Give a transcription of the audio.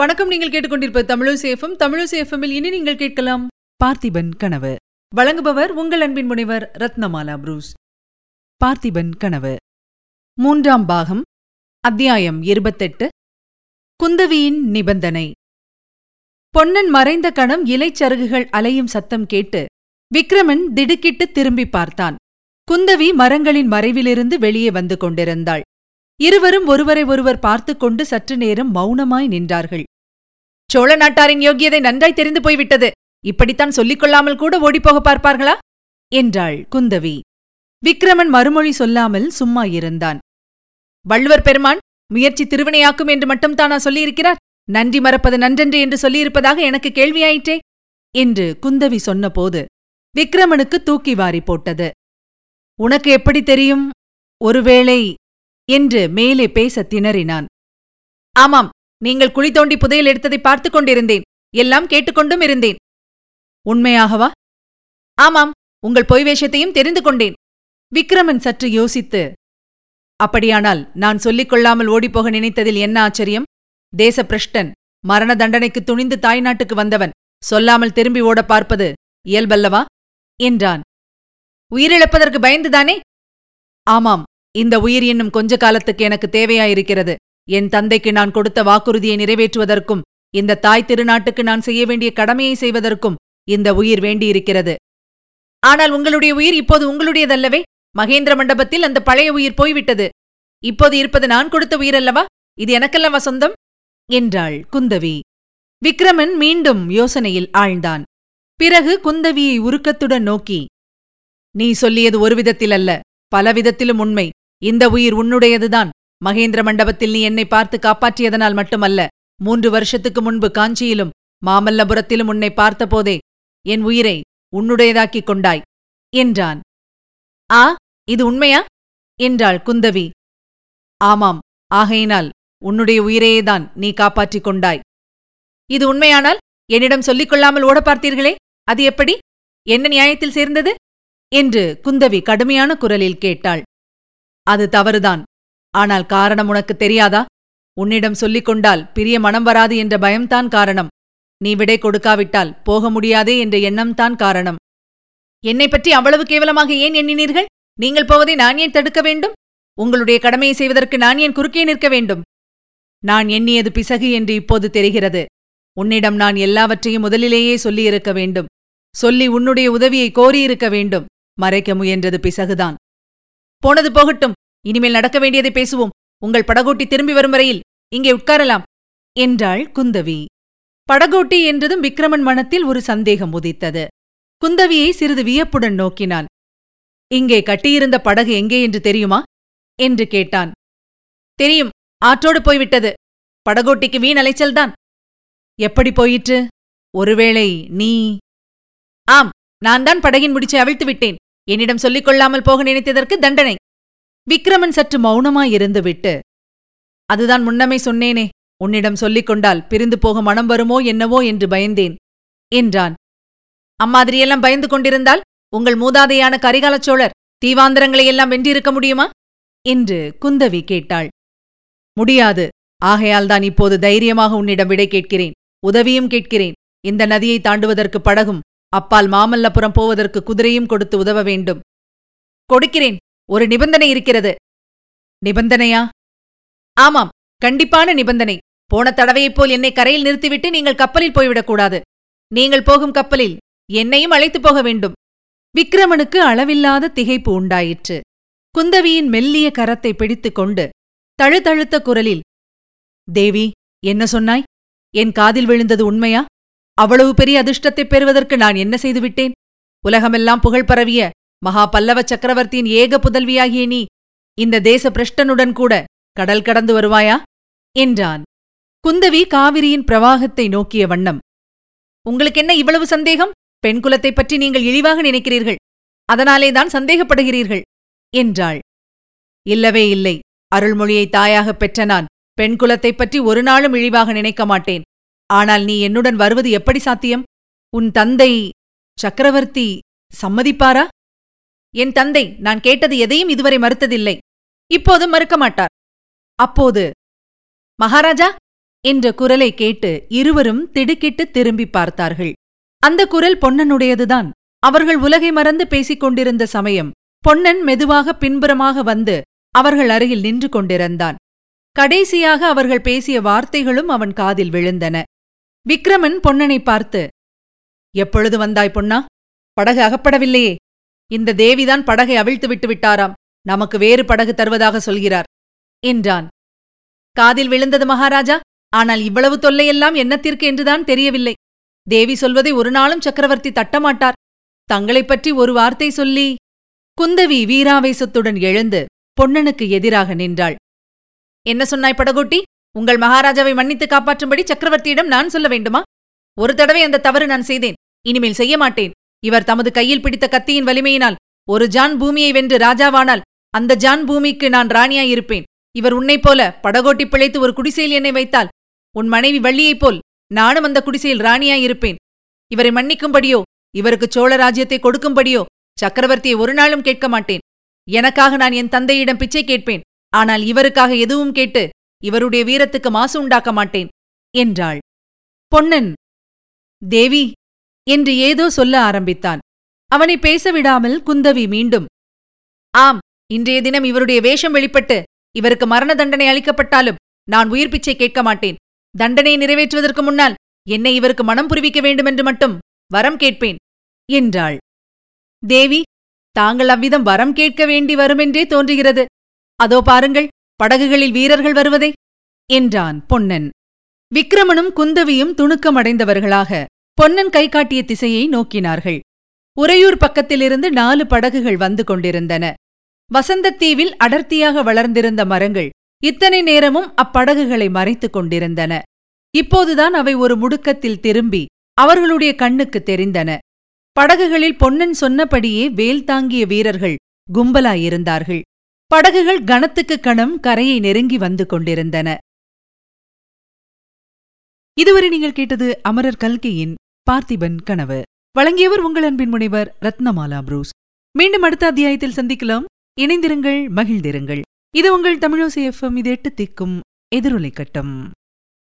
வணக்கம். நீங்கள் கேட்டுக்கொண்டிருப்ப தமிழசேஃபம் தமிழசேஃபமில் இனி நீங்கள் கேட்கலாம் பார்த்திபன் கனவு. வழங்குபவர் உங்கள் அன்பின் முனைவர் ரத்னமாலா புரூஸ். பார்த்திபன் கனவு. மூன்றாம் பாகம் அத்தியாயம் இருபத்தெட்டு குந்தவியின் நிபந்தனை. பொன்னன் மறைந்த கணம் இலைச்சருகுகள் அலையும் சத்தம் கேட்டு விக்ரமன் திடுக்கிட்டு திரும்பி பார்த்தான். குந்தவி மரங்களின் மறைவிலிருந்து வெளியே வந்து கொண்டிருந்தாள். இருவரும் ஒருவரை ஒருவர் பார்த்துக் கொண்டு சற்று நேரம் மௌனமாய் நின்றார்கள். சோழ நாட்டாரின் யோகியதை நன்றாய் தெரிந்து போய்விட்டது. இப்படித்தான் சொல்லிக் கொள்ளாமல் கூட ஓடிப்போக பார்ப்பார்களா? என்றாள் குந்தவி. விக்ரமன் மறுமொழி சொல்லாமல் சும்மா இருந்தான். வள்ளுவர் பெருமான் முயற்சி திருவினையாக்கும் என்று மட்டும் தானா சொல்லியிருக்கிறார்? நன்றி மறப்பது நன்றென்று என்று சொல்லியிருப்பதாக எனக்கு கேள்வியாயிற்றே என்று குந்தவி சொன்னபோது விக்ரமனுக்கு தூக்கி வாரி போட்டது. உனக்கு எப்படி தெரியும்? ஒருவேளை என்று மேலே பேச திணறினான். ஆமாம் நீங்கள் குழி தோண்டி புதையல் எடுத்ததை பார்த்துக் கொண்டிருந்தேன். எல்லாம் கேட்டுக்கொண்டும் இருந்தேன். உண்மையாகவா? ஆமாம் உங்கள் பொய் வேஷத்தையும் தெரிந்து கொண்டேன். விக்ரமன் சற்று யோசித்து அப்படியானால் நான் சொல்லிக் கொள்ளாமல் ஓடிப்போக நினைத்ததில் என்ன ஆச்சரியம்? தேசபிரஷ்டன் மரண தண்டனைக்கு துணிந்து தாய்நாட்டுக்கு வந்தவன் சொல்லாமல் திரும்பி ஓட பார்ப்பது இயல்பல்லவா? என்றான். உயிரிழப்பதற்கு பயந்துதானே? ஆமாம் இந்த உயிர் இன்னும் கொஞ்ச காலத்துக்கு எனக்கு தேவையாயிருக்கிறது. என் தந்தைக்கு நான் கொடுத்த வாக்குறுதியை நிறைவேற்றுவதற்கும் இந்த தாய் திருநாட்டுக்கு நான் செய்ய வேண்டிய கடமையை செய்வதற்கும் இந்த உயிர் வேண்டியிருக்கிறது. ஆனால் உங்களுடைய உயிர் இப்போது உங்களுடையதல்லவே? மகேந்திர மண்டபத்தில் அந்த பழைய உயிர் போய்விட்டது. இப்போது இருப்பது நான் கொடுத்த உயிர் அல்லவா இது எனக்கல்லவா சொந்தம்? என்றாள் குந்தவி. விக்ரமன் மீண்டும் யோசனையில் ஆழ்ந்தான். பிறகு குந்தவியை உருக்கத்துடன் நோக்கி நீ சொல்லியது ஒரு விதத்தில் அல்ல பல விதத்திலும் உண்மை. இந்த உயிர் உன்னுடையதுதான். மகேந்திர மண்டபத்தில் நீ என்னை பார்த்து காப்பாற்றியதனால் மட்டுமல்ல மூன்று வருஷத்துக்கு முன்பு காஞ்சியிலும் மாமல்லபுரத்திலும் உன்னை பார்த்தபோதே என் உயிரை உன்னுடையதாக்கிக் கொண்டாய் என்றான். ஆ இது உண்மையா? என்றாள் குந்தவி. ஆமாம் ஆகையினால் உன்னுடைய உயிரையேதான் நீ காப்பாற்றிக் கொண்டாய். இது உண்மையானால் என்னிடம் சொல்லிக் கொள்ளாமல் ஓட பார்த்தீர்களே அது எப்படி? என்ன நியாயத்தில் சேர்ந்தது? என்று குந்தவி கடுமையான குரலில் கேட்டாள். அது தவறுதான். ஆனால் காரணம் உனக்கு தெரியாதா? உன்னிடம் சொல்லிக் கொண்டால் பிரிய மனம் வராது என்ற பயம்தான் காரணம். நீ விடை கொடுக்காவிட்டால் போக முடியாதே என்ற எண்ணம்தான் காரணம். என்னை பற்றி அவ்வளவு கேவலமாக ஏன் எண்ணினீர்கள்? நீங்கள் போவதை நான் ஏன் தடுக்க வேண்டும்? உங்களுடைய கடமையை செய்வதற்கு நான் ஏன் குறுக்கே நிற்க வேண்டும்? நான் எண்ணியது பிசகு என்று இப்போது தெரிகிறது. உன்னிடம் நான் எல்லாவற்றையும் முதலிலேயே சொல்லியிருக்க வேண்டும். சொல்லி உன்னுடைய உதவியை கோரியிருக்க வேண்டும். மறைக்க முயன்றது பிசகுதான். போனது போகட்டும். இனிமேல் நடக்க வேண்டியதை பேசுவோம். உங்கள் படகோட்டி திரும்பி வரும் வரையில் இங்கே உட்காரலாம். என்றாள் குந்தவி. படகோட்டி என்றதும் விக்ரமன் மனத்தில் ஒரு சந்தேகம் உதித்தது. குந்தவியை சிறிது வியப்புடன் நோக்கினான் இங்கே கட்டியிருந்த படகு எங்கே என்று தெரியுமா? என்று கேட்டான். தெரியும். ஆற்றோடு போய்விட்டது. படகோட்டிக்கு வீண் அலைச்சல்தான் எப்படி போயிற்று? ஒருவேளை நீ ஆம். நான் தான் படகின் முடிச்சை அவிழ்த்து விட்டேன். என்னிடம் சொல்லிக் கொள்ளாமல் போக நினைத்ததற்கு தண்டனை. விக்ரமன் சற்று மௌனமாயிருந்துவிட்டு அதுதான் முன்னமே சொன்னேனே உன்னிடம் சொல்லிக் கொண்டால் பிரிந்து போக மனம் வருமோ என்னவோ என்று பயந்தேன் என்றான். அம்மாதிரியெல்லாம் பயந்து கொண்டிருந்தால் உங்கள் மூதாதையான கரிகாலச் சோழர் தீவாந்திரங்களையெல்லாம் வென்றிருக்க முடியுமா? என்று குந்தவி கேட்டாள். முடியாது. ஆகையால்தான் இப்போது தைரியமாக உன்னிடம் விடை கேட்கிறேன் உதவியும் கேட்கிறேன். இந்த நதியை தாண்டுவதற்கு படகும் அப்பால் மாமல்லபுரம் போவதற்கு குதிரையும் கொடுத்து உதவ வேண்டும். கொடுக்கிறேன். ஒரு நிபந்தனை இருக்கிறது. நிபந்தனையா? ஆமாம். கண்டிப்பான நிபந்தனை. போன தடவையைப் போல் என்னை கரையில் நிறுத்திவிட்டு நீங்கள் கப்பலில் போய்விடக்கூடாது. நீங்கள் போகும் கப்பலில் என்னையும் அழைத்துப் போக வேண்டும். விக்ரமனுக்கு அளவில்லாத திகைப்பு உண்டாயிற்று. குந்தவியின் மெல்லிய கரத்தை பிடித்துக் கொண்டு தழுதழுத்த குரலில் தேவி என்ன சொன்னாய்? என் காதில் விழுந்தது உண்மையா? அவ்வளவு பெரிய அதிர்ஷ்டத்தைப் பெறுவதற்கு நான் என்ன செய்துவிட்டேன்? உலகமெல்லாம் புகழ் பரவிய மகா பல்லவ சக்கரவர்த்தியின் ஏக புதல்வியாகிய நீ இந்த தேச பிரஷ்டனுடன் கூட கடல் கடந்து வருவாயா? என்றான். குந்தவி காவிரியின் பிரவாகத்தை நோக்கிய வண்ணம். உங்களுக்கு என்ன இவ்வளவு சந்தேகம்? பெண் குலத்தைப் பற்றி நீங்கள் இழிவாக நினைக்கிறீர்கள். அதனாலேதான் சந்தேகப்படுகிறீர்கள் என்றாள். இல்லவே இல்லை. அருள்மொழியை தாயாகப் பெற்ற நான் பெண் குலத்தைப் பற்றி ஒரு நாளும் இழிவாக நினைக்க மாட்டேன். ஆனால் நீ என்னுடன் வருவது எப்படி சாத்தியம்? உன் தந்தை சக்கரவர்த்தி சம்மதிப்பாரா? என் தந்தை நான் கேட்டது எதையும் இதுவரை மறுத்ததில்லை. இப்போது மறுக்க மாட்டார். அப்போது மகாராஜா என்ற குரலை கேட்டு இருவரும் திடுக்கிட்டு திரும்பி பார்த்தார்கள். அந்த குரல் பொன்னனுடையதுதான். அவர்கள் உலகை மறந்து பேசிக் கொண்டிருந்த சமயம் பொன்னன் மெதுவாக பின்புறமாக வந்து அவர்கள் அருகில் நின்று கொண்டிருந்தான். கடைசியாக அவர்கள் பேசிய வார்த்தைகளும் அவன் காதில் விழுந்தன. விக்ரமன் பொன்னனை பார்த்து எப்பொழுது வந்தாய் பொன்னா? படகு அகப்படவில்லையே. இந்த தேவிதான் படகை அவிழ்த்து விட்டு விட்டாராம். நமக்கு வேறு படகு தருவதாக சொல்கிறார் என்றான். காதில் விழுந்தது மகாராஜா. ஆனால் இவ்வளவு தொல்லையெல்லாம் என்னத்திற்கு என்றுதான் தெரியவில்லை. தேவி சொல்வதை ஒரு நாளும் சக்கரவர்த்தி தட்டமாட்டார். தங்களைப் பற்றி ஒரு வார்த்தை சொல்லி குந்தவி வீராவேசத்துடன் எழுந்து பொன்னனுக்கு எதிராக நின்றாள். என்ன சொன்னாய் படகோட்டி? உங்கள் மகாராஜாவை மன்னித்து காப்பாற்றும்படி சக்கரவர்த்தியிடம் நான் சொல்ல வேண்டுமா? ஒரு தடவை அந்த தவறு நான் செய்தேன். இனிமேல் செய்ய மாட்டேன். இவர் தமது கையில் பிடித்த கத்தியின் வலிமையினால் ஒரு ஜான் பூமியை வென்று ராஜாவானால் அந்த ஜான் பூமிக்கு நான் ராணியாயிருப்பேன். இவர் உன்னைப் போல படகோட்டி பிழைத்து ஒரு குடிசையில் என்னை வைத்தால் உன் மனைவி வள்ளியைப் போல் நானும் அந்த குடிசையில் ராணியாயிருப்பேன். இவரை மன்னிக்கும்படியோ இவருக்கு சோழ ராஜ்யத்தை கொடுக்கும்படியோ சக்கரவர்த்தியை ஒரு நாளும் கேட்க மாட்டேன். எனக்காக நான் என் தந்தையிடம் பிச்சை கேட்பேன். ஆனால் இவருக்காக எதுவும் கேட்டு இவருடைய வீரத்துக்கு மாசு உண்டாக்க மாட்டேன் என்றாள். பொன்னன் தேவி என்று ஏதோ சொல்ல ஆரம்பித்தான். அவனை பேச விடாமல் குந்தவி மீண்டும் ஆம் இன்றைய தினம் இவருடைய வேஷம் வெளிப்பட்டு இவருக்கு மரண தண்டனை அளிக்கப்பட்டாலும் நான் உயிர் பிச்சை கேட்க மாட்டேன். தண்டனையை நிறைவேற்றுவதற்கு முன்னால் என்னை இவருக்கு மனம் புரிவிக்க வேண்டுமென்று மட்டும் வரம் கேட்பேன் என்றாள். தேவி தாங்கள் அவ்விதம் வரம் கேட்க வேண்டி வருமென்றே தோன்றுகிறது. அதோ பாருங்கள் படகுகளில் வீரர்கள் வருவதே? என்றான் பொன்னன். விக்ரமனும் குந்தவியும் துணுக்கமடைந்தவர்களாக பொன்னன் கை காட்டிய திசையை நோக்கினார்கள். உறையூர் பக்கத்திலிருந்து நாலு படகுகள் வந்து கொண்டிருந்தன. வசந்தத்தீவில் அடர்த்தியாக வளர்ந்திருந்த மரங்கள் இத்தனை நேரமும் அப்படகுகளை மறைத்துக் கொண்டிருந்தன. இப்போதுதான் அவை ஒரு முடுக்கத்தில் திரும்பி அவர்களுடைய கண்ணுக்கு தெரிந்தன. படகுகளில் பொன்னன் சொன்னபடியே வேல் தாங்கிய வீரர்கள் கும்பலாயிருந்தார்கள். படகுகள் கணத்துக்கு கணம் கரையை நெருங்கி வந்து கொண்டிருந்தன. இதுவரை நீங்கள் கேட்டது அமரர் கல்கையின் பார்த்திபன் கனவு. வழங்கியவர் உங்கள் அன்பின் முனைவர் ரத்னமாலா புரூஸ். மீண்டும் அடுத்த அத்தியாயத்தில் சந்திக்கலாம். இணைந்திருங்கள் மகிழ்ந்திருங்கள். இது உங்கள் தமிழோசி எஃப்எம். இது எட்டு திக்கும் எதிரொலை கட்டம்